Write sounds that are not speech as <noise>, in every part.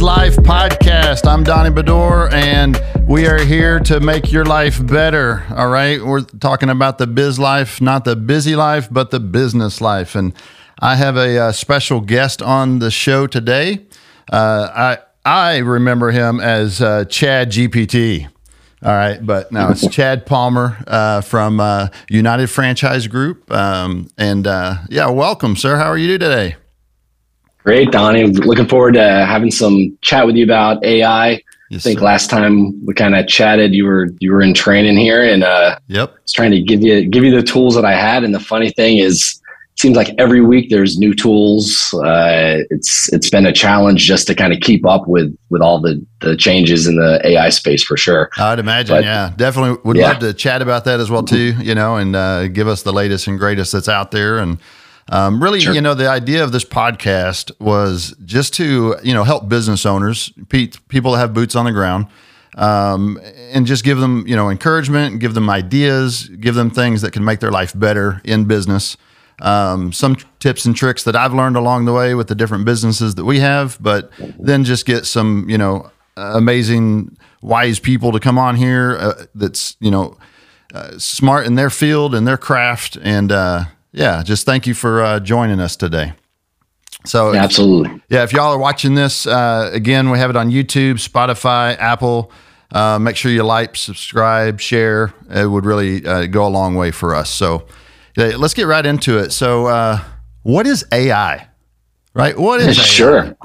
Life podcast. I'm Donnie Bedore, and we are here to make your life better. All right, we're talking about the biz life, not the busy life, but the business life. And I have a, uh special guest on the show today. Uh, I I remember him as uh, Chad GPT. All right, but now it's <laughs> Chad Palmer uh, from uh, United Franchise Group. Um, and uh, yeah, welcome, sir. How are you today? Great, Donnie. Looking forward to having some chat with you about AI. Yes, I think sir. last time we kind of chatted, you were you were in training here, and uh, Yep. I was trying to give you give you the tools that I had. And the funny thing is, seems like every week there's new tools. Uh, it's it's been a challenge just to kind of keep up with with all the the changes in the AI space for sure. I'd imagine, But- yeah, definitely would Yeah. love to chat about that as well too. You know, and uh, give us the latest and greatest that's out there. And um, really, Sure. you know, the idea of this podcast was just to you know help business owners, pe- people that have boots on the ground, um, and just give them you know encouragement, give them ideas, give them things that can make their life better in business. Um, some tips and tricks that I've learned along the way with the different businesses that we have, but then just get some, you know, amazing, wise people to come on here uh, that's, you know, uh, smart in their field and their craft. And uh, yeah, just thank you for uh, joining us today. So, Absolutely. yeah, if y'all are watching this, uh, again, we have it on YouTube, Spotify, Apple. Uh, make sure you like, subscribe, share. It would really uh, go a long way for us. So let's get right into it. So, uh, what is AI? Right? What is AI? Sure.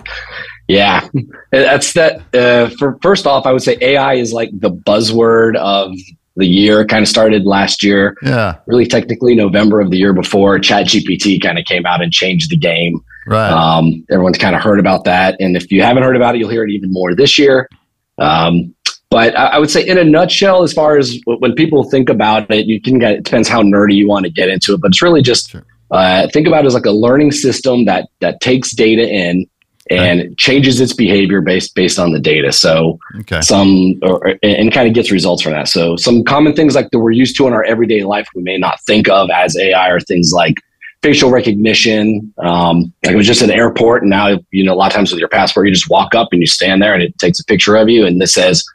Yeah, that's that. Uh, for first off, I would say AI is like the buzzword of the year. Kind of started last year. Yeah, Really, technically, November of the year before, ChatGPT kind of came out and changed the game. right. Um, everyone's kind of heard about that, and if you haven't heard about it, you'll hear it even more this year. Um, but I, I would say, in a nutshell, as far as w- when people think about it, you can get. It depends how nerdy you want to get into it, but it's really just Sure. uh, think about it as like a learning system that that takes data in and changes its behavior based based on the data. So okay. some or, and kind of gets results from that. So some common things like that we're used to in our everyday life we may not think of as AI are things like facial recognition. Um, like I was just an airport, and now you know a lot of times with your passport, you just walk up and you stand there, and it takes a picture of you, and this says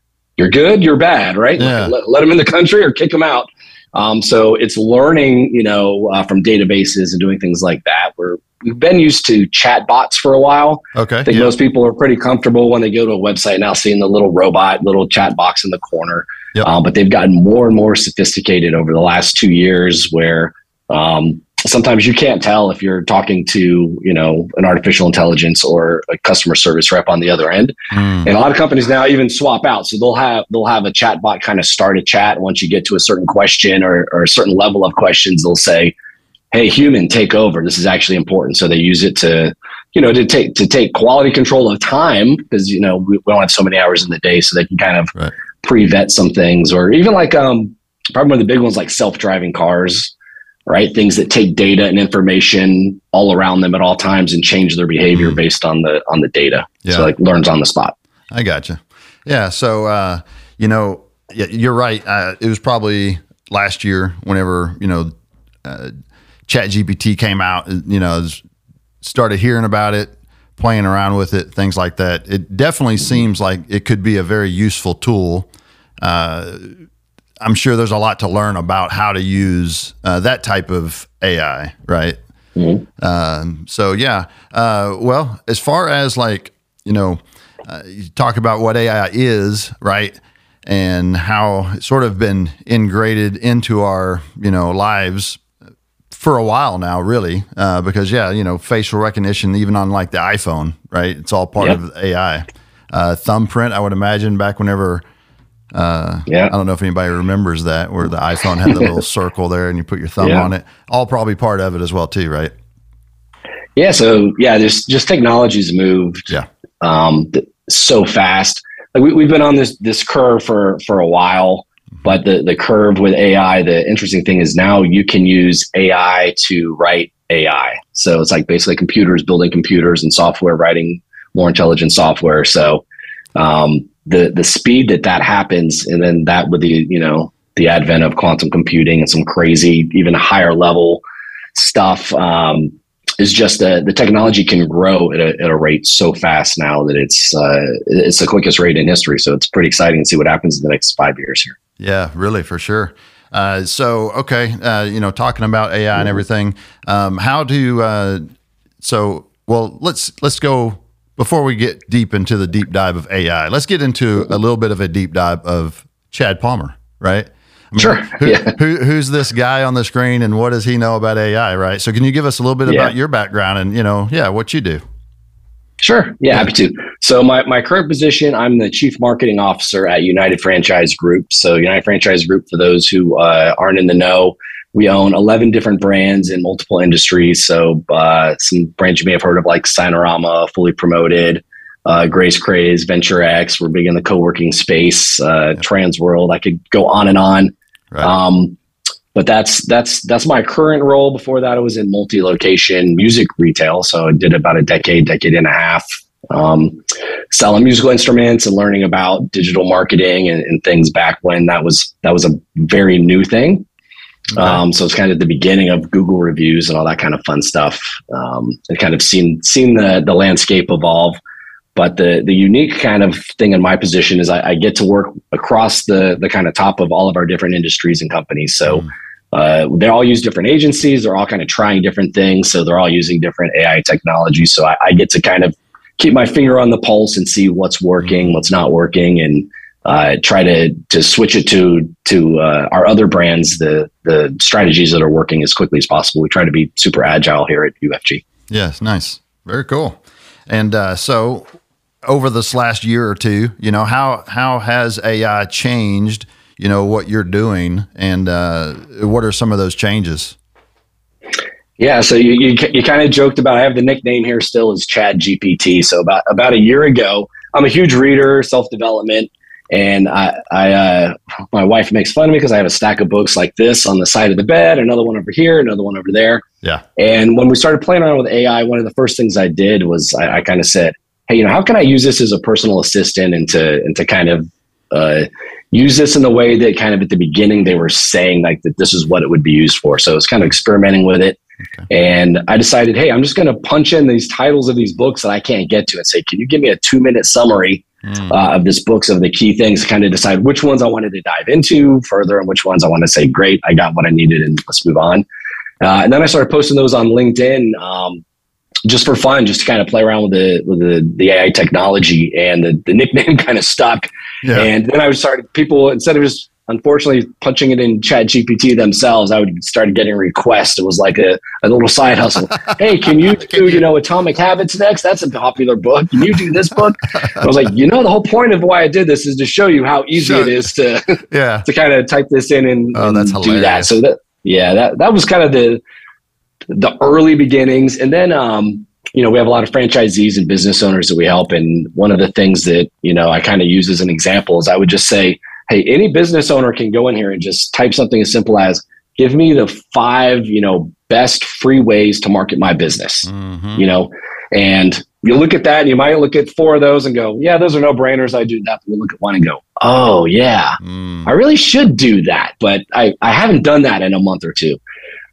you're good, you're bad, right? Yeah. Let, let them in the country or kick them out. Um, so it's learning, you know, uh, from databases and doing things like that. We're we've been used to chat bots for a while. Okay. I think yeah. most people are pretty comfortable when they go to a website now seeing the little robot, little chat box in the corner. Yep. Um, but they've gotten more and more sophisticated over the last two years where um, sometimes you can't tell if you're talking to, you know, an artificial intelligence or a customer service rep on the other end. Mm, And a lot of companies now even swap out. So they'll have they'll have a chat bot kind of start a chat. Once you get to a certain question or, or a certain level of questions, they'll say, Hey, human, take over. This is actually important. So they use it to, you know, to take to take quality control of time because you know we, we don't have so many hours in the day, so they can kind of Right. pre-vet some things, or even like um probably one of the big ones like self-driving cars, right? Things that take data and information all around them at all times and change their behavior Mm. based on the on the data. Yeah. So like learns on the spot. I gotcha. Yeah. So, uh, you know, you're right. Uh, it was probably last year whenever, you know, uh, Chat GPT came out, you know, started hearing about it, playing around with it, things like that. It definitely seems like it could be a very useful tool. I'm sure there's a lot to learn about how to use uh, that type of AI, right? Mhm. Um, so yeah. Uh, well, as far as like you know, uh, you talk about what AI is, right, and how it's sort of been integrated into our you know lives for a while now, really, uh, because yeah, you know, facial recognition, even on like the iPhone, right, it's all part Yep. of AI. Uh, thumbprint, I would imagine, back whenever. Uh, Yeah. I don't know if anybody remembers that, where the iPhone had the little <laughs> circle there, and you put your thumb Yeah. on it. All probably part of it as well, too, right? Yeah. So yeah, there's just technology's moved. Yeah. Um, so fast. Like we, we've been on this this curve for for a while, Mm-hmm. but the the curve with AI. The interesting thing is now you can use AI to write AI. So it's like basically computers building computers and software writing more intelligent software. So um, the the speed that that happens, and then that with the you know the advent of quantum computing and some crazy even higher level stuff um, is just uh, the technology can grow at a, at a rate so fast now that it's uh, it's the quickest rate in history. So it's pretty exciting to see what happens in the next five years here. Yeah, really, for sure. Uh, so okay, uh, you know, talking about AI and mm-hmm. everything, um, how do uh, so? Well, let's let's go before we get deep into the deep dive of AI. Let's get into a little bit of a deep dive of Chad Palmer, right? I mean, sure. Who, yeah. who, who's this guy on the screen, and what does he know about AI? Right. So, can you give us a little bit yeah. about your background and you know, yeah, what you do? Sure. Yeah, happy to. So my, my current position, I'm the chief marketing officer at United Franchise Group. So United Franchise Group, for those who uh, aren't in the know, we own 11 different brands in multiple industries. So uh, some brands you may have heard of like Signarama, Fully Promoted, uh, Graze Craze, Venture X. We're big in the co-working space, uh, Trans World. I could go on and on. Right. Um, but that's that's that's my current role. Before that, I was in multi-location music retail, so I did about a decade, decade and a half, um, selling musical instruments and learning about digital marketing and, and, things back when that was that was a very new thing. Okay. Um, so it's kind of the beginning of Google reviews and all that kind of fun stuff, um, and kind of seen seen the the landscape evolve. But the the unique kind of thing in my position is I, I, get to work across the the kind of top of all of our different industries and companies. So. Mm. Uh, they all use different agencies. They're all kind of trying different things. So they're all using different AI technology. So I, I get to kind of keep my finger on the pulse and see what's working, mm. what's not working, and uh, try to to switch it to to uh, our other brands, the the strategies that are working as quickly as possible. We try to be super agile here at UFG. Yes, nice, very cool. And uh, so, over this last year or two, you know, how how has AI changed? You know what you're doing, and uh, what are some of those changes? Yeah, so you you, you kind of joked about. I have the nickname here still is Chad GPT. So about about a year ago, I'm a huge reader, self development, and I, I uh, my wife makes fun of me because I have a stack of books like this on the side of the bed, another one over here, another one over there. Yeah. And when we started playing around with AI, one of the first things I did was I, I kind of said, hey, you know, how can I use this as a personal assistant and to and to kind of uh, use this in the way that kind of at the beginning they were saying like that this is what it would be used for. So it's kind of experimenting with it. Okay. And I decided, hey, I'm just going to punch in these titles of these books that I can't get to and say, can you give me a two minute summary mm. uh, of this books of the key things? Kind of decide which ones I wanted to dive into further and which ones I want to say, great, I got what I needed and let's move on. Uh, and then I started posting those on LinkedIn. Um, just for fun, just to kind of play around with the with the, the AI technology, and the, the <laughs> nickname kind of stuck. Yeah. And then I would start people instead of just unfortunately punching it in chat gpt themselves i would start getting requests. It was like a, a little side hustle. <laughs> Hey can you do you know atomic habits next? That's a popular book. Can you do this book? I was like you know the whole point of why i did this is to show you how easy sure. it is to <laughs> yeah. to kind of type this in and, oh, and do that. So that yeah that that was kind of the the early beginnings. And then, um, you know, we have a lot of franchisees and business owners that we help. And one of the things that, you know, I kind of use as an example is I would just say, hey, any business owner can go in here and just type something as simple as give me the five, you know, best free ways to market my business, mm-hmm. you know, and you look at that and you might look at four of those and go, yeah, those are no brainers. I do that. But you look at one and go, oh yeah, mm. I really should do that. But I, I haven't done that in a month or two.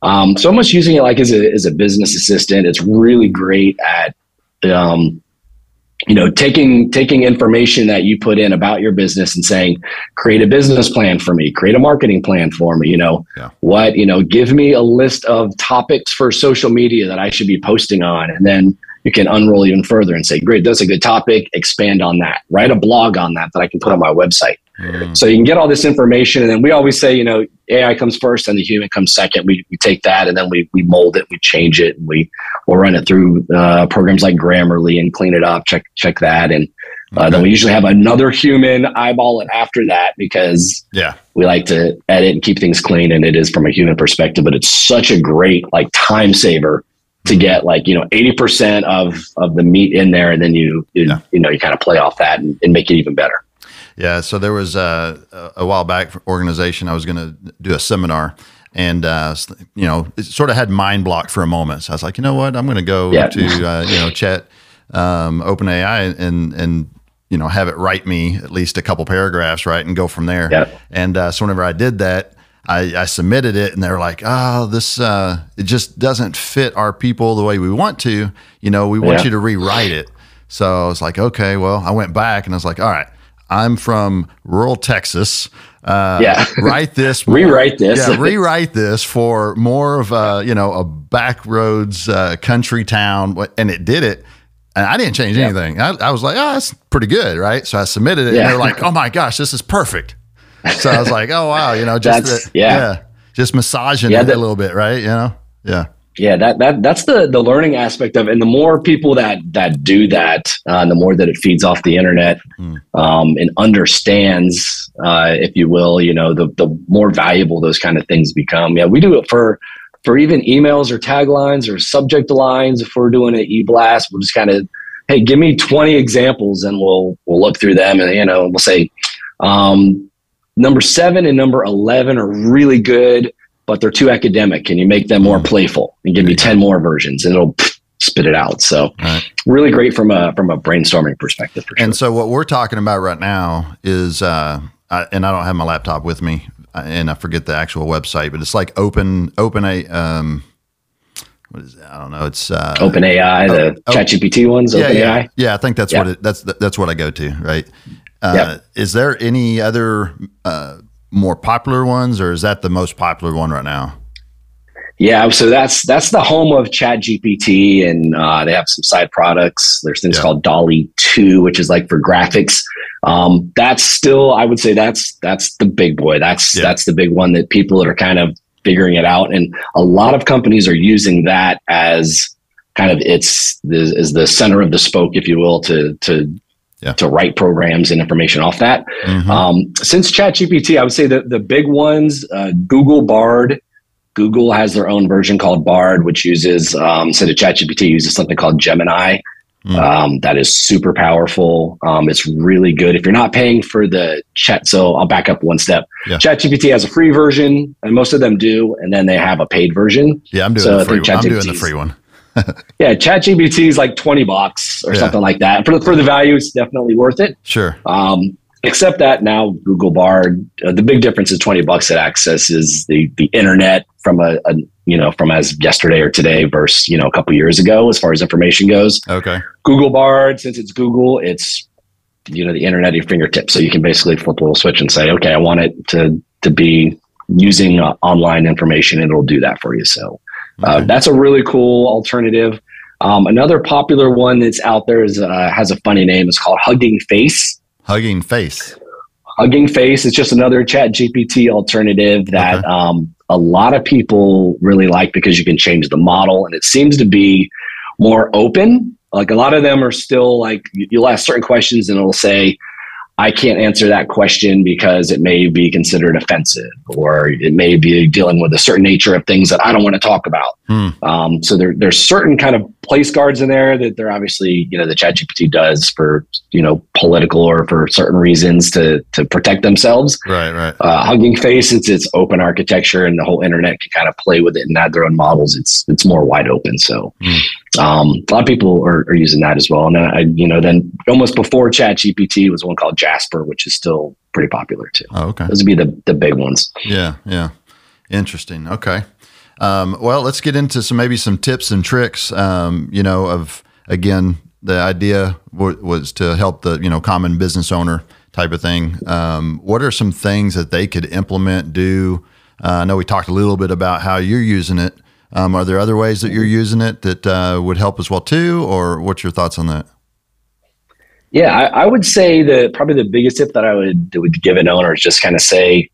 Um, so I'm just using it like as a, as a business assistant. It's really great at, um, you know, taking taking information that you put in about your business and saying, create a business plan for me, create a marketing plan for me. You know, yeah. what you know, give me a list of topics for social media that I should be posting on, and then you can unroll even further and say, great, that's a good topic. Expand on that. Write a blog on that that I can put on my website. Mm. So you can get all this information. And then we always say, you know, AI comes first and the human comes second. We, we take that and then we, we mold it, we change it, and we will run it through uh, programs like Grammarly and clean it up, check check that. And uh, okay. then we usually have another human eyeball it after that because yeah, we like to edit and keep things clean. And it is from a human perspective, but it's such a great like time saver to get like you know 80% of of the meat in there and then you you, yeah. you know you kind of play off that and, and, make it even better yeah so there was a, a while back organization i was going to do a seminar and uh, you know, it sort of had mind block for a moment. So I was like, you know what, I'm going to go Yeah. to uh, you know chat um, OpenAI and and you know have it write me at least a couple paragraphs, right, and go from there. Yeah. And uh, so whenever I did that, I, I submitted it, and they were like, "Oh, this uh, it just doesn't fit our people the way we want to. You know, we want Yeah. you to rewrite it." So I was like, "Okay." Well, I went back and I was like, "All right, I'm from rural Texas. Uh, Yeah. write this, <laughs> Rewrite this. yeah, rewrite this for more of a you know a backroads uh, country town, and it did it. And I didn't change anything. I, I was like, oh, that's pretty good, right? So I submitted it, Yeah. and they're like, oh my gosh, this is perfect. So I was like, oh wow, you know, just <laughs> the- yeah. just massaging Yeah, it that- a little bit, right? You know, yeah, Yeah, that that that's the the learning aspect of, it. and the more people that that do that, uh, the more that it feeds off the internet Hmm. um, and understands, uh, if you will, you know, the the more valuable those kind of things become. Yeah, we do it for for even emails or taglines or subject lines. If we're doing an e blast, we'll just kind of, hey, give me twenty examples, and we'll we'll look through them, and you know, we'll say. Um, Number seven and number 11 are really good but they're too academic. Can you make them more Mm. playful and give me 10 more versions and it'll spit it out. So right. really great from a, from a brainstorming perspective. For sure. And so what we're talking about right now is, uh, I, and I don't have my laptop with me, and I forget the actual website, but it's like open, open a, um, what is it? I don't know. It's uh, Open AI, the oh, ChatGPT ones, yeah, Open yeah, AI. yeah. I think that's Yeah. what it. That's that's what I go to, right? Uh, Yep. Is there any other uh, more popular ones, or is that the most popular one right now? Yeah, so that's that's the home of Chat GPT, and uh, they have some side products. There's things Yeah. called DALL-E Two, which is like for graphics. Um, that's still, I would say, that's that's the big boy. That's Yeah. that's the big one that people are kind of figuring it out, and a lot of companies are using that as kind of it's the, is the center of the spoke, if you will, to to Yeah. to write programs and information off that. Mhm. Um, since ChatGPT, I would say that the big ones, uh, Google Bard. Google has their own version called Bard, which uses um, instead of ChatGPT, uses something called Gemini. Mm. Um, that is super powerful. Um, it's really good. If you're not paying for the chat, so I'll back up one step. Yeah. ChatGPT has a free version, and most of them do, and then they have a paid version. yeah, I'm doing so the free. One. I'm doing the free one. <laughs> Yeah, ChatGPT is like twenty bucks or Yeah. something like that. For the for the value, it's definitely worth it. Sure. Um, except that now Google Bard, uh, the big difference is 20 bucks it accesses the, the internet from a, a, you know, from as yesterday or today versus, you know, a couple years ago, as far as information goes. Okay. Google Bard, since it's Google, it's, you know, the internet at your fingertips. So you can basically flip a little switch and say, okay, I want it to, to be using uh, online information and it'll do that for you. So uh, that's a really cool alternative. Um, another popular one that's out there is uh, has a funny name. It's called Hugging Face. Hugging face. Hugging Face is just another Chat GPT alternative that Okay. um, a lot of people really like because you can change the model and it seems to be more open. Like a lot of them are still like you'll ask certain questions and it'll say, I can't answer that question because it may be considered offensive or it may be dealing with a certain nature of things that I don't want to talk about. Hmm. Um, so there, there's certain kind of place guards in there that they're obviously, you know, the ChatGPT does for, you know, political or for certain reasons to to protect themselves. Right. Right. Uh, Hugging Face, it's its open architecture, and the whole internet can kind of play with it and add their own models. It's it's more wide open. So Hmm. um, a lot of people are, are using that as well. And I, you know, then almost before ChatGPT was one called Jasper, which is still pretty popular too. Oh, okay. Those would be the the big ones. Yeah, yeah. Interesting. Okay. Um, well, let's get into some maybe some tips and tricks. Um, you know, of again, the idea w- was to help the you know common business owner type of thing. Um, what are some things that they could implement? Do uh, I know we talked a little bit about how you're using it. Um, are there other ways that you're using it that uh, would help as well too, or what's your thoughts on that? Yeah, I, I would say that probably the biggest tip that I would would give an owner is just kind of say,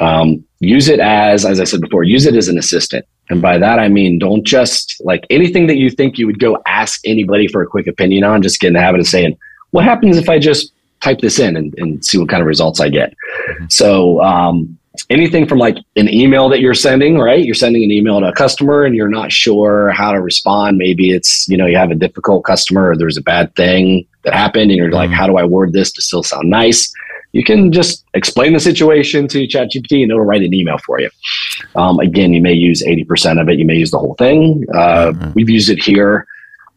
um, use it as, as I said before, use it as an assistant. And by that I mean, don't just like anything that you think you would go ask anybody for a quick opinion on. Just get in the habit of saying, "What happens if I just type this in and, and see what kind of results I get?" So um, anything from like an email that you're sending, right? You're sending an email to a customer and you're not sure how to respond. Maybe it's, you know, you have a difficult customer or there's a bad thing that happened and you're like, Mhm. how do I word this to still sound nice? You can just explain the situation to ChatGPT and it'll write an email for you. Um, again, you may use 80% of it, you may use the whole thing. Uh, mm-hmm. We've used it here.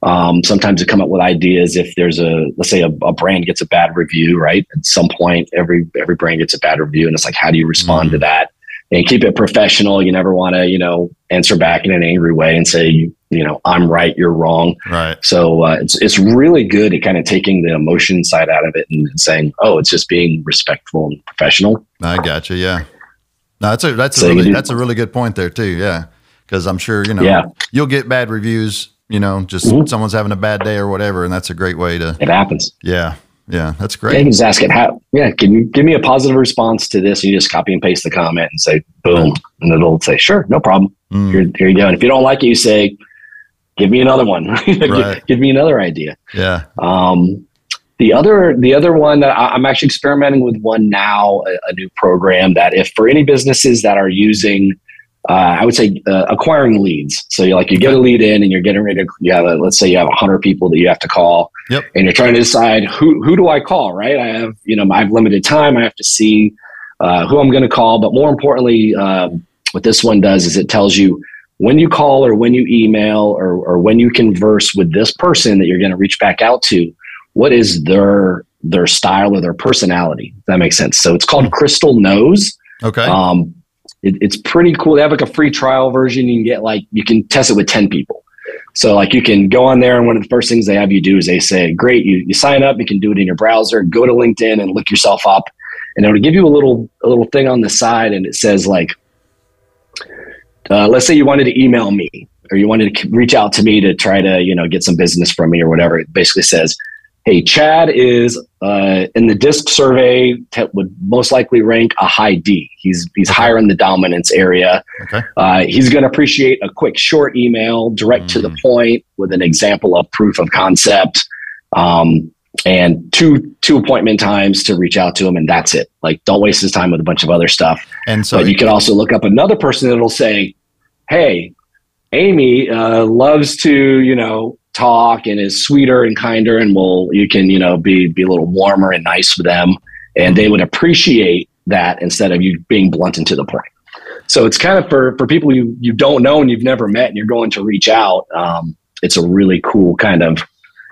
Um, sometimes to come up with ideas if there's a let's say a, a, brand gets a bad review, right? At some point, every every brand gets a bad review, and it's like, how do you respond mm-hmm. to that? And keep it professional. You never want to, you know, answer back in an angry way and say, you know, I'm right, you're wrong. Right. So uh, it's it's really good at kind of taking the emotion side out of it and saying, oh, it's just being respectful and professional. I gotcha. Yeah. No, that's a that's so a really, that's a really good point there too. Yeah, because I'm sure you know yeah. you'll get bad reviews you know, just mm-hmm. someone's having a bad day or whatever, and that's a great way to. It happens. Yeah, yeah, that's great. Yeah, you can just ask it how. Yeah, can you give me a positive response to this? And you just copy and paste the comment and say boom, and it'll say sure, no problem. Mm. Here, here you go. And if you don't like it, you say, give me another one. <laughs> give, give, me another idea. Yeah. Um, the other, the other one that I, am actually experimenting with one now, a, a new program that if for any businesses that are using uh, I would say uh, acquiring leads. So you like you get a lead in and you're getting ready to you have a, let's say you have hundred people that you have to call. Yep. And you're trying to decide who who do I call, right? I have, you know, I have limited time. I have to see uh, who I'm going to call. But more importantly, um, what this one does is it tells you when you call or when you email or, or when you converse with this person that you're going to reach back out to, what is their their style or their personality? If that makes sense. So it's called Crystal Knows. Okay. Um, it, it's pretty cool. They have like a free trial version. You can get like you can test it with ten people. So like you can go on there, and one of the first things they have you do is they say, "Great, you you sign up. You can do it in your browser. Go to LinkedIn and look yourself up, and it'll give you a little a little thing on the side, and it says like, uh, let's say you wanted to email me or you wanted to reach out to me to try to you know get some business from me or whatever. It basically says, hey, Chad is uh, in the DISC survey t- would most likely rank a high D. He's he's okay. higher in the dominance area. Okay. Uh, he's going to appreciate a quick, short email, direct mm. to the mm. point, with an example of proof of concept, um, and two two appointment times to reach out to him, and that's it. Like, don't waste his time with a bunch of other stuff. And so but you can also look up another person that'll say, "Hey, Amy uh, loves to, you know, talk and is sweeter and kinder and will you can you know be be a little warmer and nice with them and they would appreciate that instead of you being blunt and to the point so it's kind of for for people you you don't know and you've never met and you're going to reach out um, it's a really cool kind of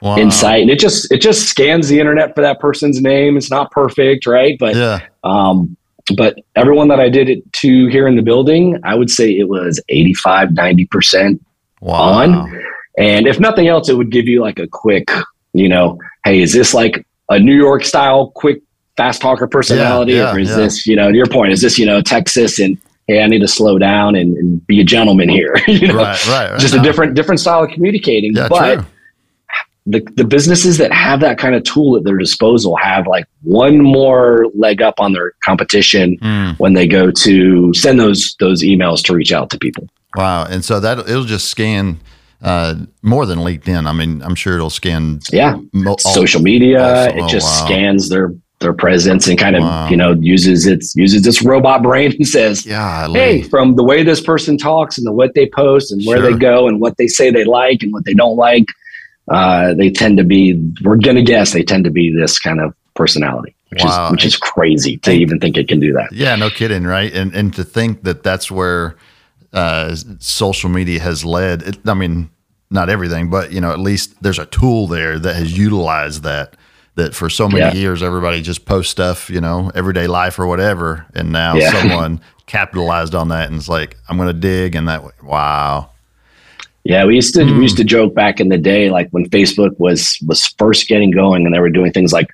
wow. insight and it just it just scans the internet for that person's name it's not perfect right but yeah um but everyone that I did it to here in the building, I would say it was 85, 90% wow. on. And if nothing else, it would give you like a quick, you know, hey, is this like a New York style quick fast talker personality? Yeah, yeah, or is yeah. this, you know, to your point, is this, you know, Texas and hey, I need to slow down and, and be a gentleman here. <laughs> you know, right, right, right, just a different different style of communicating. But true. the the businesses that have that kind of tool at their disposal have like one more leg up on their competition mm. when they go to send those those emails to reach out to people. Wow. And so that it'll just scan uh, more than LinkedIn. I mean, I'm sure it'll scan. Yeah, mo- social media. it just oh, wow. scans their their presence and kind of wow. you know uses its uses its robot brain and says, yeah, hey, from the way this person talks and the what they post and where sure. they go and what they say they like and what they don't like, uh, they tend to be. We're gonna guess they tend to be this kind of personality. Which wow. is which is crazy to even think it can do that. Yeah, no kidding, right? And and to think that that's where uh, social media has led. It, I mean, not everything, but you know, at least there's a tool there that has utilized that. That for so many yeah. years, everybody just post stuff, you know, everyday life or whatever, and now yeah. <laughs> someone capitalized on that and it's like, I'm going to dig, and that wow. Yeah, we used to mm. we used to joke back in the day, like when Facebook was was first getting going, and they were doing things like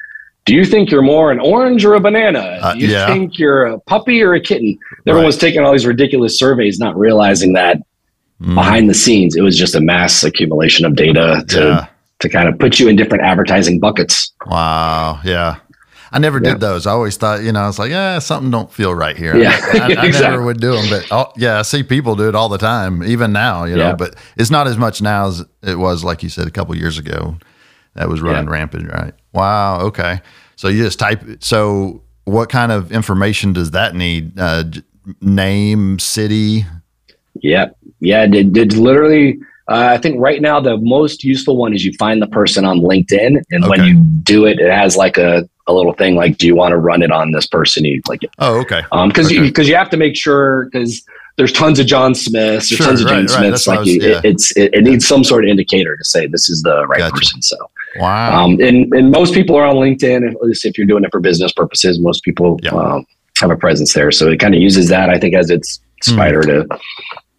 do you think you're more an orange or a banana? Uh, do you yeah. think you're a puppy or a kitten? Everyone's right. taking all these ridiculous surveys, not realizing that mm. behind the scenes, it was just a mass accumulation of data to yeah. to kind of put you in different advertising buckets. Wow. Yeah. I never yeah. did those. I always thought, you know, I was like, yeah, something don't feel right here. Yeah, I, I, I <laughs> exactly. never would do them, but oh, yeah, I see people do it all the time, even now, you know. But it's not as much now as it was, like you said, a couple years ago. That was running rampant, right? Wow. Okay. So you just type. So what kind of information does that need? Uh, name, city. Yeah, yeah. Did did literally. Uh, I think right now the most useful one is you find the person on LinkedIn, and okay. when you do it, it has like a a little thing like, do you want to run it on this person? You like, Oh, okay. um, because Okay. because you, have to make sure because there's tons of John Smiths, there's Sure, tons of right, Jane right. Smiths. That's Like was- it, yeah. it's it, it needs some sort of indicator to say this is the right Gotcha. person. So, Wow. um, and and most people are on LinkedIn. At least if you're doing it for business purposes, most people um, have a presence there. So it kind of uses that, I think, as its spider to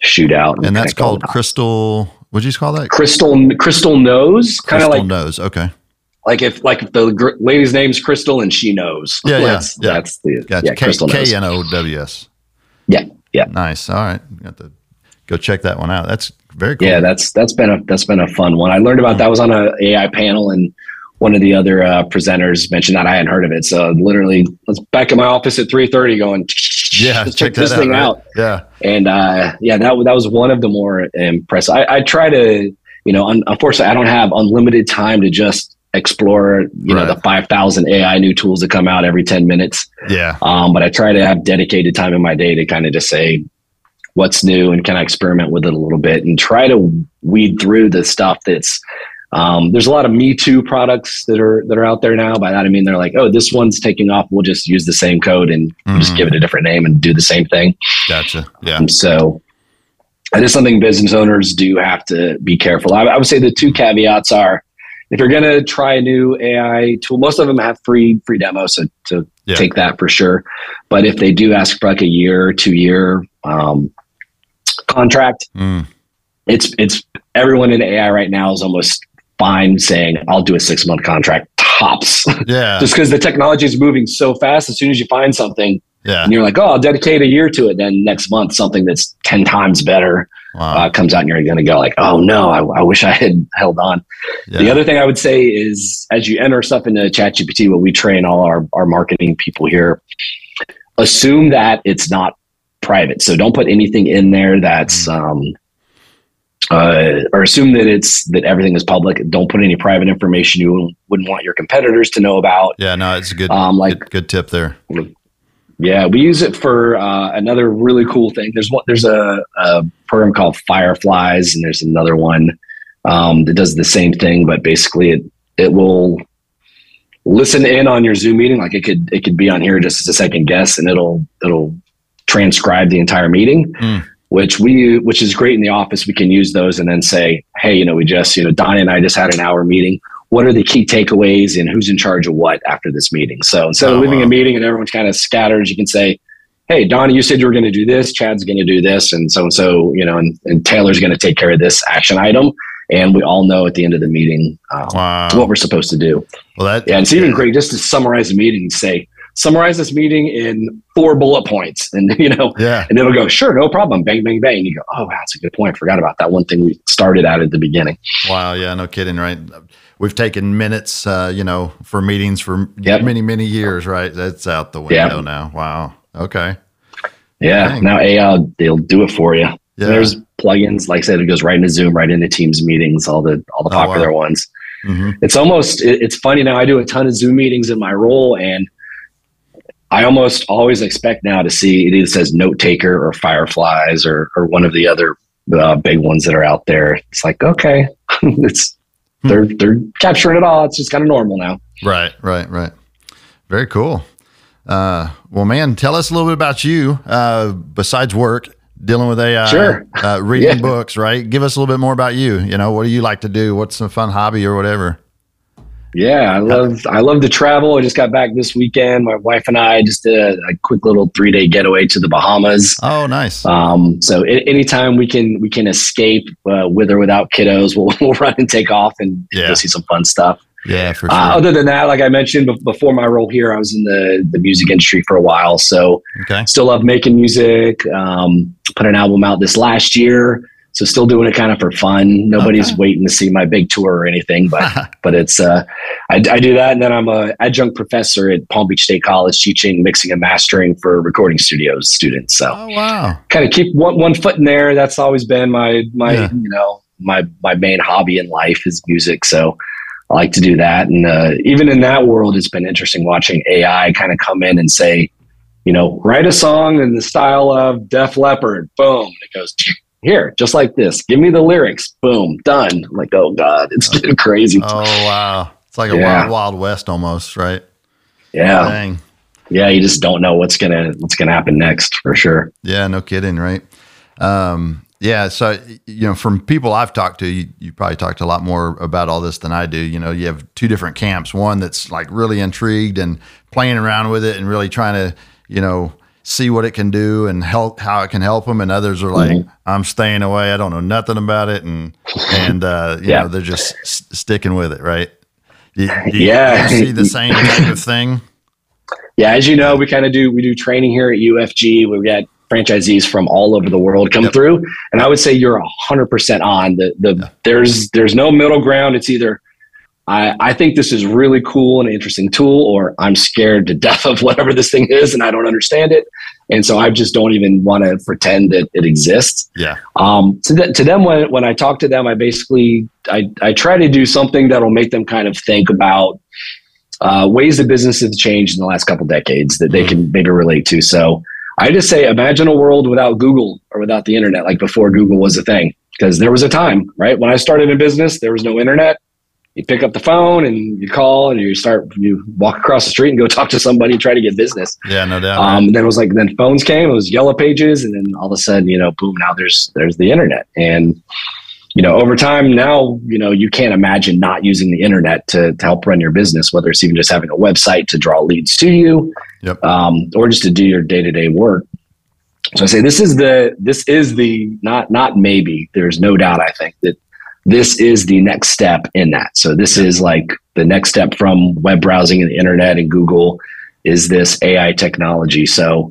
shoot out. Hmm. and that's called. Crystal. What'd you call that? Crystal Crystal knows, kind of Crystal like nose. Okay. like if like if the gr- lady's name's Crystal and she knows. Yeah, yeah, that's, yeah. That's the Gotcha. yeah, K Crystal knows. K N O W S. Yeah, yeah. Nice. All right. Got to go check that one out. That's very cool. Yeah, that's that's been a that's been a fun one. I learned about that was on a AI panel, and one of the other uh, presenters mentioned that I hadn't heard of it. So literally, I was back in my office at three thirty, going, <laughs> yeah. Check check this out. thing right? out. Yeah. And uh, yeah, that that was one of the more impressive. I, I try to, you know, un- unfortunately, I don't have unlimited time to just explore, you know, the five thousand AI new tools that come out every ten minutes. Yeah. Um, but I try to have dedicated time in my day to kind of just say what's new and kind of experiment with it a little bit and try to weed through the stuff that's um, there's a lot of Me Too products that are that are out there now. By that I mean they're like, oh, this one's taking off. We'll just use the same code and we'll just give it a different name and do the same thing. Gotcha. Yeah. And so that is something business owners do have to be careful. I, I would say the two caveats are if you're going to try a new AI tool, most of them have free free demos, so to Yeah. take that for sure. But if they do ask for like a year, two year um, contract, Mm. it's it's everyone in AI right now is almost fine saying I'll do a six month contract tops, <laughs> Yeah. just because the technology is moving so fast. As soon as you find something, Yeah. and you're like, oh, I'll dedicate a year to it. Then next month, something that's 10 times better Wow. uh, comes out and you're going to go like, oh no, I, I wish I had held on. Yeah. The other thing I would say is as you enter stuff into ChatGPT, what we train all our, our marketing people here, assume that it's not private. So don't put anything in there that's, um, uh, or assume that it's that everything is public. Don't put any private information you wouldn't want your competitors to know about. yeah. No, it's a good, Um, like good, good tip there. yeah, we use it for uh, another really cool thing. There's one. There's a, a program called Fireflies, and there's another one um, that does the same thing, but basically it it will listen in on your Zoom meeting. Like it could it could be on here just as a second guess, and it'll it'll transcribe the entire meeting. Mm. Which we which is great in the office. We can use those and then say, hey, you know, we just you know Donnie and I just had an hour meeting what are the key takeaways and who's in charge of what after this meeting. So instead Oh, of leaving wow. a meeting and everyone's kind of scattered, you can say, Hey, Donnie, you said you were going to do this. Chad's going to do this. And so and so, you know, and, and Taylor's going to take care of this action item. And we all know at the end of the meeting uh, Wow. what we're supposed to do. Well, that, Yeah, and it's even great just to summarize the meeting and say, summarize this meeting in four bullet points. <laughs> And, you know, Yeah. and it'll go, sure, no problem. Bang, bang, bang. And you go, oh, wow, that's a good point. Forgot about that one thing we started at at the beginning. Wow. Yeah. No kidding. Right. We've taken minutes, uh, you know, for meetings for Yep. many, many years, right? That's out the window Yep. now. Wow. Okay. Yeah. Dang. Now AI, they'll do it for you. Yeah. There's plugins, like I said, it goes right into Zoom, right into Teams meetings, all the all the Oh, wow. popular ones. hmm It's almost it, it's funny now. I do a ton of Zoom meetings in my role, and I almost always expect now to see it either says Note Taker or Fireflies or or one of the other uh, big ones that are out there. It's like okay, <laughs> it's Hmm. they're they're capturing it all. It's just kind of normal now. Right. Right. Right. Very cool. Uh, well, man, tell us a little bit about you uh, besides work, dealing with AI, Sure. uh, <laughs> reading Yeah. books, right? Give us a little bit more about you. You know, what do you like to do? What's a fun hobby or whatever? Yeah, I love I love to travel. I just got back this weekend. My wife and I just did a, a quick little three day getaway to the Bahamas. Oh, nice. Um, so anytime we can we can escape uh, with or without kiddos, <laughs> we'll, we'll run and take off and Yeah. go see some fun stuff. yeah, for sure. Uh, other than that, like I mentioned before my role here, I was in the the music industry for a while. So okay. still love making music. Um, put an album out this last year. So still doing it kind of for fun. Nobody's Okay. waiting to see my big tour or anything, but <laughs> but it's uh, I, I do that, and then I'm a adjunct professor at Palm Beach State College, teaching mixing and mastering for recording studios students. So oh, wow. kind of keep one one foot in there. That's always been my my Yeah. you know my my main hobby in life is music. So I like to do that, and uh, even in that world, it's been interesting watching AI kind of come in and say, you know, write a song in the style of Def Leppard. Boom, and it goes. Here, just like this. Give me the lyrics. Boom, done. I'm like, oh god, it's getting <laughs> crazy. Oh, wow. It's like a Yeah. wild, wild west almost, right? Yeah. Dang. Yeah. You just don't know what's gonna what's gonna happen next for sure. Yeah, no kidding, right? Um, yeah, so you know, from people I've talked to, you, you probably talked a lot more about all this than I do. You know, you have two different camps. One that's like really intrigued and playing around with it and really trying to, you know, see what it can do and help how it can help them. And others are like, Mm-hmm. I'm staying away. I don't know nothing about it, and and uh, you Yeah. know, they're just s- sticking with it, right? Do, do Yeah. see the <laughs> same type of thing. Yeah, as you know, we kind of do we do training here at UFG. we've got franchisees from all over the world come Yep. through, and I would say you're hundred percent on. The the there's there's no middle ground. It's either I I think this is really cool and an interesting tool, or I'm scared to <laughs> death of whatever this thing is and I don't understand it, and so I just don't even want to pretend that it exists. Yeah, Um, to, th- to them, when, when I talk to them, I basically I, I try to do something that'll make them kind of think about uh, ways that business have changed in the last couple decades that they Mhm. can maybe relate to. So I just say, imagine a world without Google or without the internet, like before Google was a thing. Because there was a time, right? When I started in business, there was no internet. You pick up the phone and you call and you start, you walk across the street and go <laughs> talk to somebody and try to get business. yeah, no doubt. Um, then it was like then phones came, it was yellow pages, and then all of a sudden, you know, boom, now there's there's the internet. And you know, over time now, you know, you can't imagine not using the internet to, to help run your business, whether it's even just having a website to draw leads to you, Yep. um, or just to do your day to day work. So I say this is the this is the not not maybe. There's no doubt. I think that this is the next step in that. So this is like the next step from web browsing and the internet and Google is this AI technology. So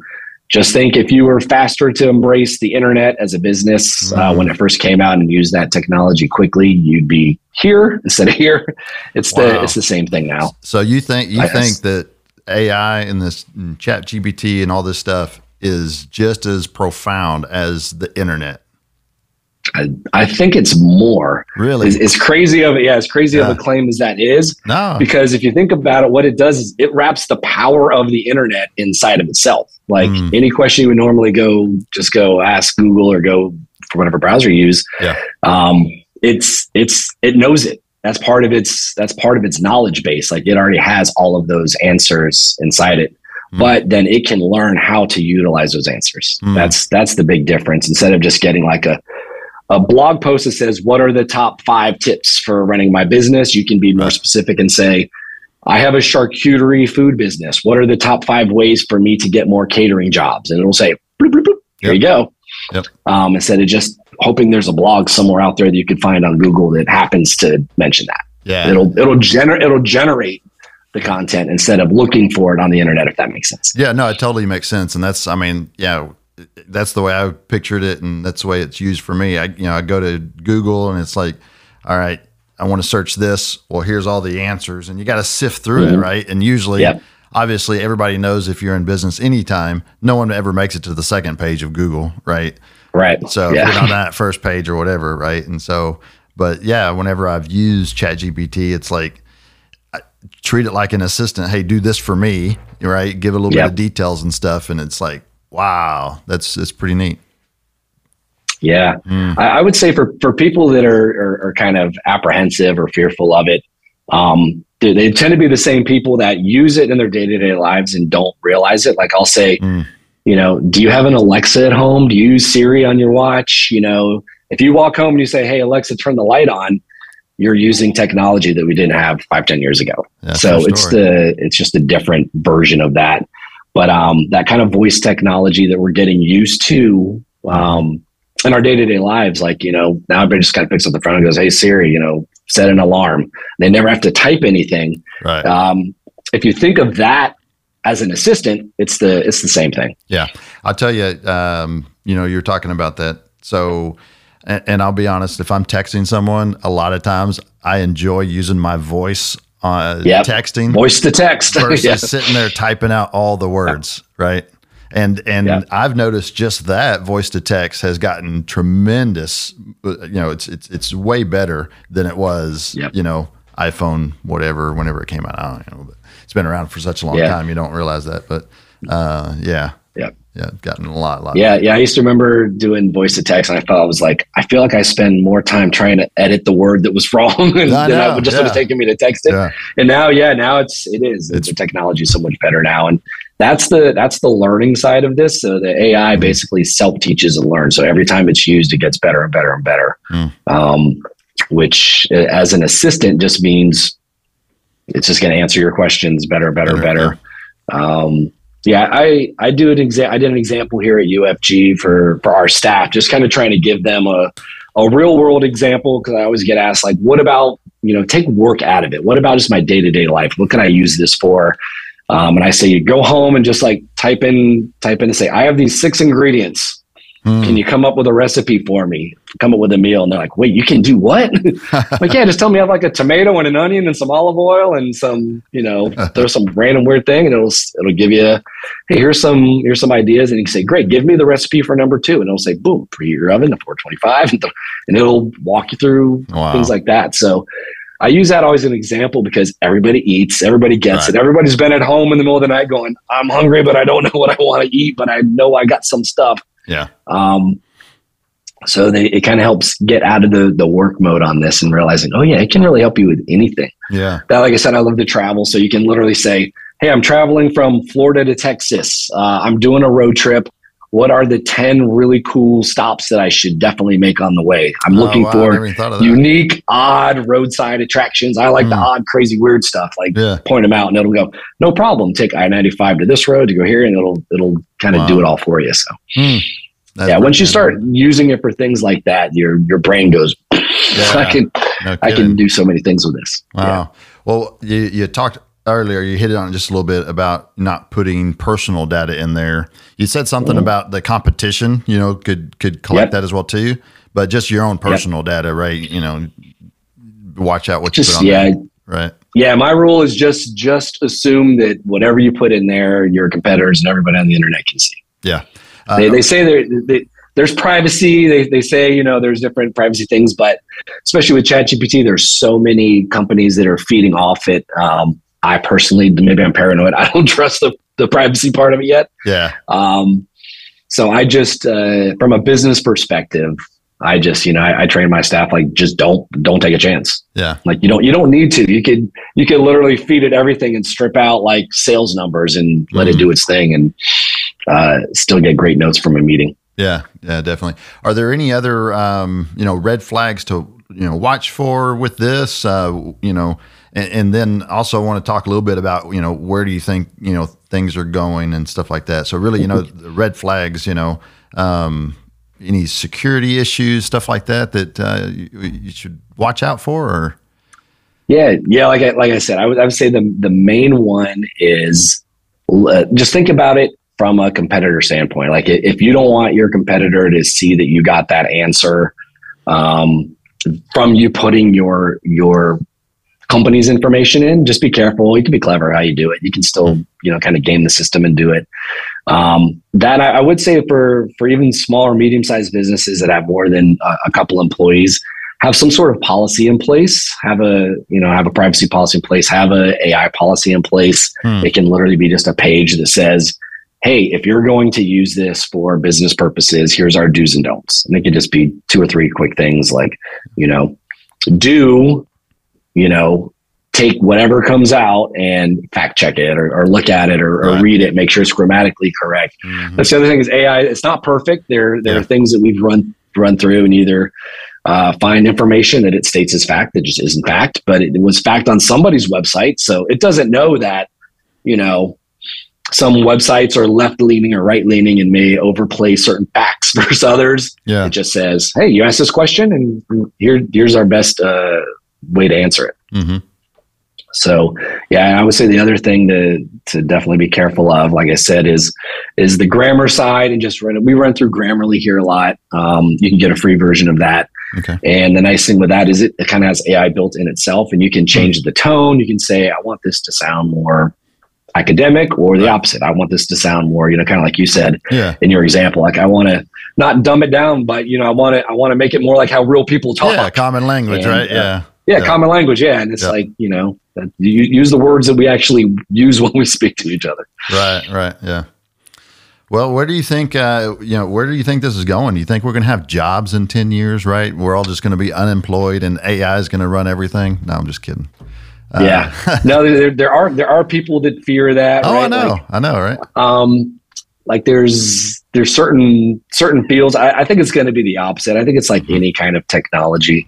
just think if you were faster to embrace the internet as a business uh, Mhm. when it first came out and use that technology quickly, you'd be here <laughs> instead of here. It's the it's the same thing now. So you think you I think guess. that AI and this and Chat GPT and all this stuff is just as profound as the internet? I, I think it's more. Really? As, as crazy of yeah, as crazy of a claim as that is, no. because if you think about it, what it does is it wraps the power of the internet inside of itself. Like Mm. any question you would normally go, just go ask Google or go for whatever browser you use. Yeah. Um, it's it's it knows it. That's part of its that's part of its knowledge base. Like it already has all of those answers inside it. Mm. But then it can learn how to utilize those answers. Mm. That's that's the big difference. Instead of just getting like a a blog post that says what are the top five tips for running my business? You can be more specific and say i have a charcuterie food business. What are the top five ways for me to get more catering jobs? And it'll say bloop, bloop, bloop, here you go. Yep. um, instead of just hoping there's a blog somewhere out there that you could find on google that happens to mention that. Yeah. it'll it'll generate it'll generate the content instead of looking for it on the internet if that makes sense. Yeah, no, it totally makes sense, and that's, I mean, yeah, that's the way I pictured it, and that's the way it's used for me. I, you know, I go to Google, and it's like, all right, I want to search this. Well, here's all the answers, and you got to sift through it, Mhm. right? And usually, Yep. obviously, everybody knows if you're in business anytime, no one ever makes it to the second page of Google, right? right So if yeah you're on that first page or whatever, right? And so, but yeah, whenever I've used ChatGPT, it's like I treat it like an assistant. Hey, do this for me, right? Give a little bit of details and stuff, and it's like, wow, that's that's pretty neat. Yeah, Mm. I, I would say for for people that are, are are kind of apprehensive or fearful of it, um, they, they tend to be the same people that use it in their day to day lives and don't realize it. Like I'll say, Mm. you know, do you have an Alexa at home? Do you use Siri on your watch? You know, if you walk home and you say, "Hey Alexa, turn the light on," you're using technology that we didn't have five ten years ago. Yeah, so it's the it's just a different version of that but um, that kind of voice technology that we're getting used to um, in our day-to-day lives like you know now everybody just kind of picks up the phone and goes hey siri you know set an alarm they never have to type anything right. um, if you think of that as an assistant it's the it's the same thing Yeah, I'll tell you. Um, you know, you're talking about that. So, and, and I'll be honest. If I'm texting someone, a lot of times I enjoy using my voice on Yep. texting voice to text <laughs> versus Yeah. sitting there typing out all the words, right? And and Yeah. I've noticed just that voice to text has gotten tremendous. uh, You know, it's it's it's way better than it was. Yep. You know, iPhone whatever whenever it came out. I don't know, but it's been around for such a long Yeah. time. You don't realize that, but uh, yeah. Yeah, gotten a lot, lot. Yeah, yeah. I used to remember doing voice to text, and I felt I was like, I feel like I spend more time trying to edit the word that was <laughs> wrong than, I I would just yeah. would have taken me to text it. Yeah. And now, yeah, now it's it is. It's- the technology is so much better now, and that's the that's the learning side of this. So the AI Mhm. basically self teaches and learns. So every time it's used, it gets better and better and better. Mm. Um, which, uh, as an assistant, just means it's just going to answer your questions better, better, Better, better. Um, yeah, I I do an exa- I did an example here at UFG for for our staff, just kind of trying to give them a a real world example because I always get asked like, what about you know take work out of it? What about just my day to day life? What can I use this for? Um, and I say, you go home and just like type in type in and say, I have these six ingredients. Hmm. Can you come up with a recipe for me? Come up with a meal. And they're like, wait, you can do what? <laughs> like, yeah, just tell me I have like a tomato and an onion and some olive oil and some, you know, <laughs> throw some random weird thing and it'll it'll give you, hey, here's some here's some ideas. And you can say, great, give me the recipe for number two. And it'll say, boom, preheat your oven to 425, and, and it'll walk you through wow. things like that. So I use that always as an example because everybody eats, everybody gets Right. it. Everybody's been at home in the middle of the night going, I'm hungry, but I don't know <laughs> what I want to eat, but I know I got some stuff. Yeah. Um, so they, it kind of helps get out of the, the work mode on this and realizing, oh yeah, it can really help you with anything. Yeah. That, like I said, I love to travel. So you can literally say, Hey, I'm traveling from Florida to Texas. Uh, I'm doing a road trip. What are the 10 really cool stops that I should definitely make on the way? I'm looking Oh, wow, for never even thought of that. unique, odd roadside attractions. I like the Hmm. odd, crazy, weird stuff. Like Yeah. point them out, and it'll go. No problem. Take I ninety five to this road to go here, and it'll it'll kind of Wow. do it all for you. So. That's yeah, once you start using it for things like that, your your brain goes. <laughs> I can. No I can do so many things with this. Wow. Well, you, you talked earlier, you hit it on just a little bit about not putting personal data in there. You said something Mhm. about the competition, you know, could could collect Yep. that as well too, but just your own personal data, right? You know, watch out what you Just put on yeah, there, right? yeah. My rule is just just assume that whatever you put in there, your competitors and everybody on the internet can see. Yeah. Uh, they, they say there they, there's privacy. They, they say you know there's different privacy things, but especially with ChatGPT, there's so many companies that are feeding off it. Um, I personally, maybe I'm paranoid. <laughs> I don't trust the, the privacy part of it yet. yeah. Um, so I just, uh, from a business perspective, I just you know I, I train my staff like just don't don't take a chance. Yeah. Like you don't you don't need to. You could you could literally feed it everything and strip out like sales numbers and let it Mhm. do its thing and uh, still get great notes from a meeting. Yeah, yeah, definitely. Are there any other um, you know red flags to you know watch for with this? Uh, you know, and, and then also want to talk a little bit about you know where do you think you know things are going and stuff like that. So really, you know, the red flags. You know, um, any security issues, stuff like that that uh, you, you should watch out for. Or Yeah, yeah. Like I, like I said, I would I would say the the main one is uh, just think about it from a competitor standpoint. Like if you don't want your competitor to see that you got that answer um, from you putting your your company's information in, just be careful. You can be clever how you do it. You can still you know kind of game the system and do it. Um, that I, I would say for for even small or medium sized businesses that have more than a, a couple employees, have some sort of policy in place. Have a you know have a privacy policy in place. Have a AI policy in place. Hmm. It can literally be just a page that says, "Hey, if you're going to use this for business purposes, here's our do's and don'ts." And it could just be two or three quick things like, you know, do you know take whatever comes out and fact check it or, or look at it or, or read it, make sure it's grammatically correct. Mhm. That's the other thing is AI. It's not perfect. There, there Yeah. are things that we've run run through and either uh, find information that it states as fact that just isn't fact, but it was fact on somebody's website, so it doesn't know that you know some websites are left leaning or right leaning and may overplay certain facts <laughs> versus others. yeah, It just says, "Hey, you asked this question, and here here's our best uh, way to answer it." hmm So yeah, I would say the other thing to to definitely be careful of, like I said, is is the grammar side and just run. We run through Grammarly here a lot. Um, you can get a free version of that. Okay. And the nice thing with that is it, it kind of has AI built in itself, and you can change the tone. You can say, I want this to sound more academic, or the opposite. I want this to sound more, you know, kind of like you said yeah, in your example. Like I want to not dumb it down, but you know, I want to I want to make it more like how real people talk. yeah. Common language, And, right? uh, Yeah, Yeah, common language. Yeah, and it's Yeah. like you know, that you use the words that we actually use <laughs> when we speak to each other. right, right. Yeah. Well, where do you think uh, you know where do you think this is going? Do you think we're going to have jobs in ten years? Right, we're all just going to be unemployed, and AI is going to run everything. No, I'm just kidding. Uh, yeah, <laughs> no, there, there are there are people that fear that. Oh, right? I know, like, I know, right? Um, like there's there's certain certain fields. I, I think it's going to be the opposite. I think it's like Mm-hmm. any kind of technology.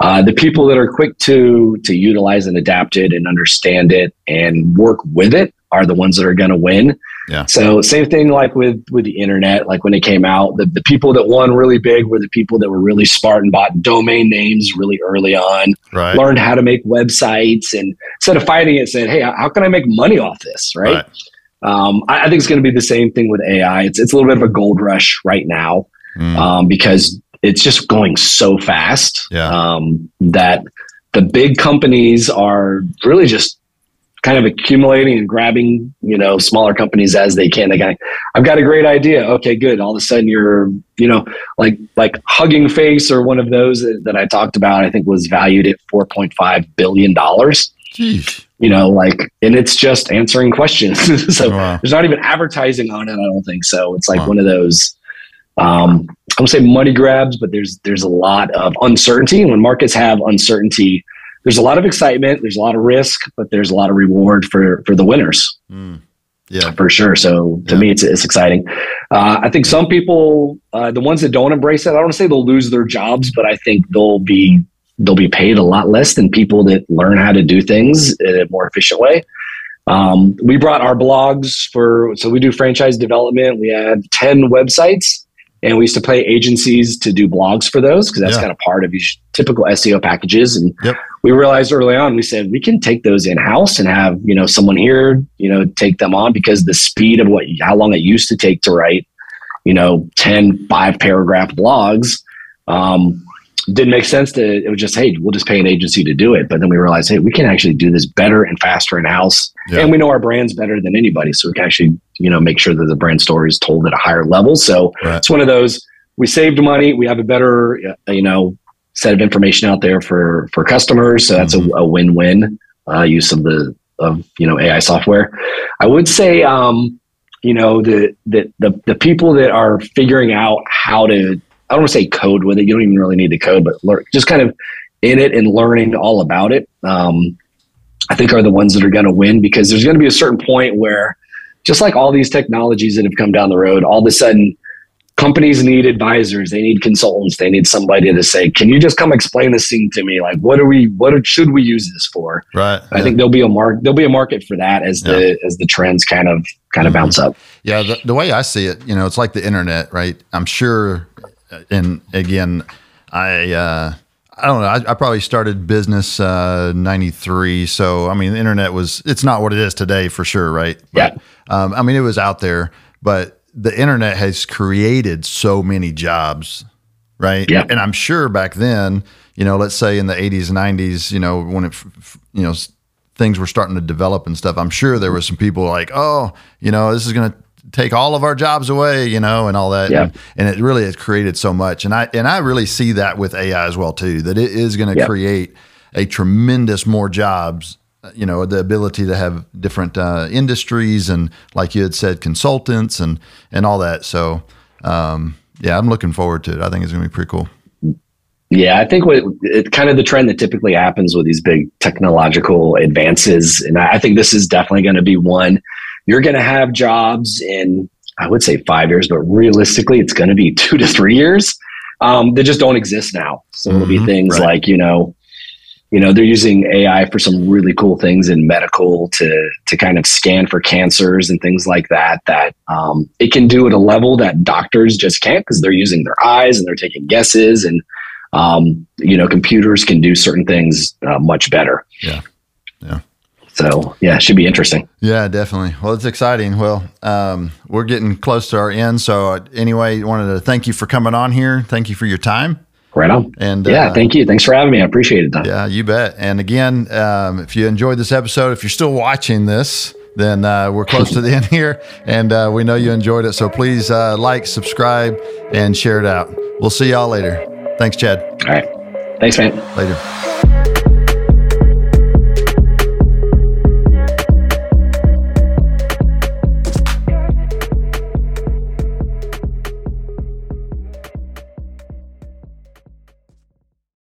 Uh, the people that are quick to to utilize and adapt it and understand it and work with it are the ones that are going to win. Yeah. So same thing like with with the internet. Like when it came out, the, the people that won really big were the people that were really smart and bought domain names really early on Right. learned how to make websites and instead of fighting it said hey how can i make money off this right, Right. Um, I, I think it's going to be the same thing with ai it's, it's a little bit of a gold rush right now Mm. um, because it's just going so fast Yeah. um, that the big companies are really just kind of accumulating and grabbing you know smaller companies as they can. They got i've got a great idea. Okay good. All of a sudden you're you know like like hugging face or one of those that, that i talked about i think was valued at 4.5 billion dollars Jeez. you know like and it's just answering questions <laughs> so Wow. there's not even advertising on it i don't think so it's like Wow. one of those um i don't say money grabs but there's there's a lot of uncertainty and when markets have uncertainty there's a lot of excitement there's a lot of risk but there's a lot of reward for for the winners Mm. Yeah. for sure so to Yeah. me it's, it's exciting uh, i think some people uh, the ones that don't embrace it i don't want to say they'll lose their jobs but i think they'll be they'll be paid a lot less than people that learn how to do things in a more efficient way um, we brought our blogs for so we do franchise development we had 10 websites and we used to pay agencies to do blogs for those because that's Yeah. kind of part of your typical seo packages and Yep. we realized early on we said we can take those in house and have you know someone here you know take them on because the speed of what how long it used to take to write you know 10 five paragraph blogs um, didn't make sense to it was just hey we'll just pay an agency to do it. But then we realized hey we can actually do this better and faster in house. Yeah. and we know our brands better than anybody. So we can actually you know make sure that the brand story is told at a higher level. So Right. it's one of those we saved money. We have a better uh, you know set of information out there for for customers. So that's Mhm. a, a win-win uh, use of the of you know ai software. I would say um you know the the the, the people that are figuring out how to i don't want to say code with it you don't even really need to code but learn, just kind of in it and learning all about it um i think are the ones that are going to win because there's going to be a certain point where just like all these technologies that have come down the road all of a sudden companies need advisors they need consultants they need somebody to say can you just come explain this thing to me like what are we what should we use this for Right. i think there'll be a mark there'll be a market for that as the as the trends kind of kind of Mhm. bounce up Yeah, the, the way I see it, you know, it's like the internet, right? I'm sure, and again, I uh, I don't know. I, I probably started business uh, '93, so I mean, the internet was it's not what it is today for sure, right? But, Um, I mean, it was out there, but the internet has created so many jobs, right? Yeah. And I'm sure back then, you know, let's say in the 80s, 90s, you know, when it, you know, things were starting to develop and stuff, I'm sure there were some people like, oh, you know, this is going to take all of our jobs away, you know, and all that. Yeah. And, and it really has created so much. And I, and I really see that with AI as well, too, that it is going to Yeah. create a tremendous more jobs you know the ability to have different uh, industries and like you had said consultants and and all that so um, yeah i'm looking forward to it i think it's going to be pretty cool Yeah, I think what it kind of the trend that typically happens with these big technological advances, and I I think this is definitely going to be one. You're going to have jobs in, I would say five years, but realistically, it's going to be <laughs> two to three years um, that just don't exist now. So it'll be Mhm, things right. like you know, you know, they're using AI for some really cool things in medical to to kind of scan for cancers and things like that. That um, it can do at a level that doctors just can't because they're using their eyes and they're taking guesses and um, you know, computers can do certain things uh, much better. Yeah. Yeah. So yeah, it should be interesting. yeah definitely well it's exciting well um, we're getting close to our end so uh, anyway wanted to thank you for coming on here thank you for your time Right on. and Yeah, uh, thank you. Thanks for having me. I appreciate it. Don. Yeah, you bet. And again, um, if you enjoyed this episode, if you're still watching this, then uh, we're close to the end <laughs> here, and uh, we know you enjoyed it. So please uh, like, subscribe, and share it out. We'll see y'all later. Thanks, Chad. All right. Thanks, man. Later.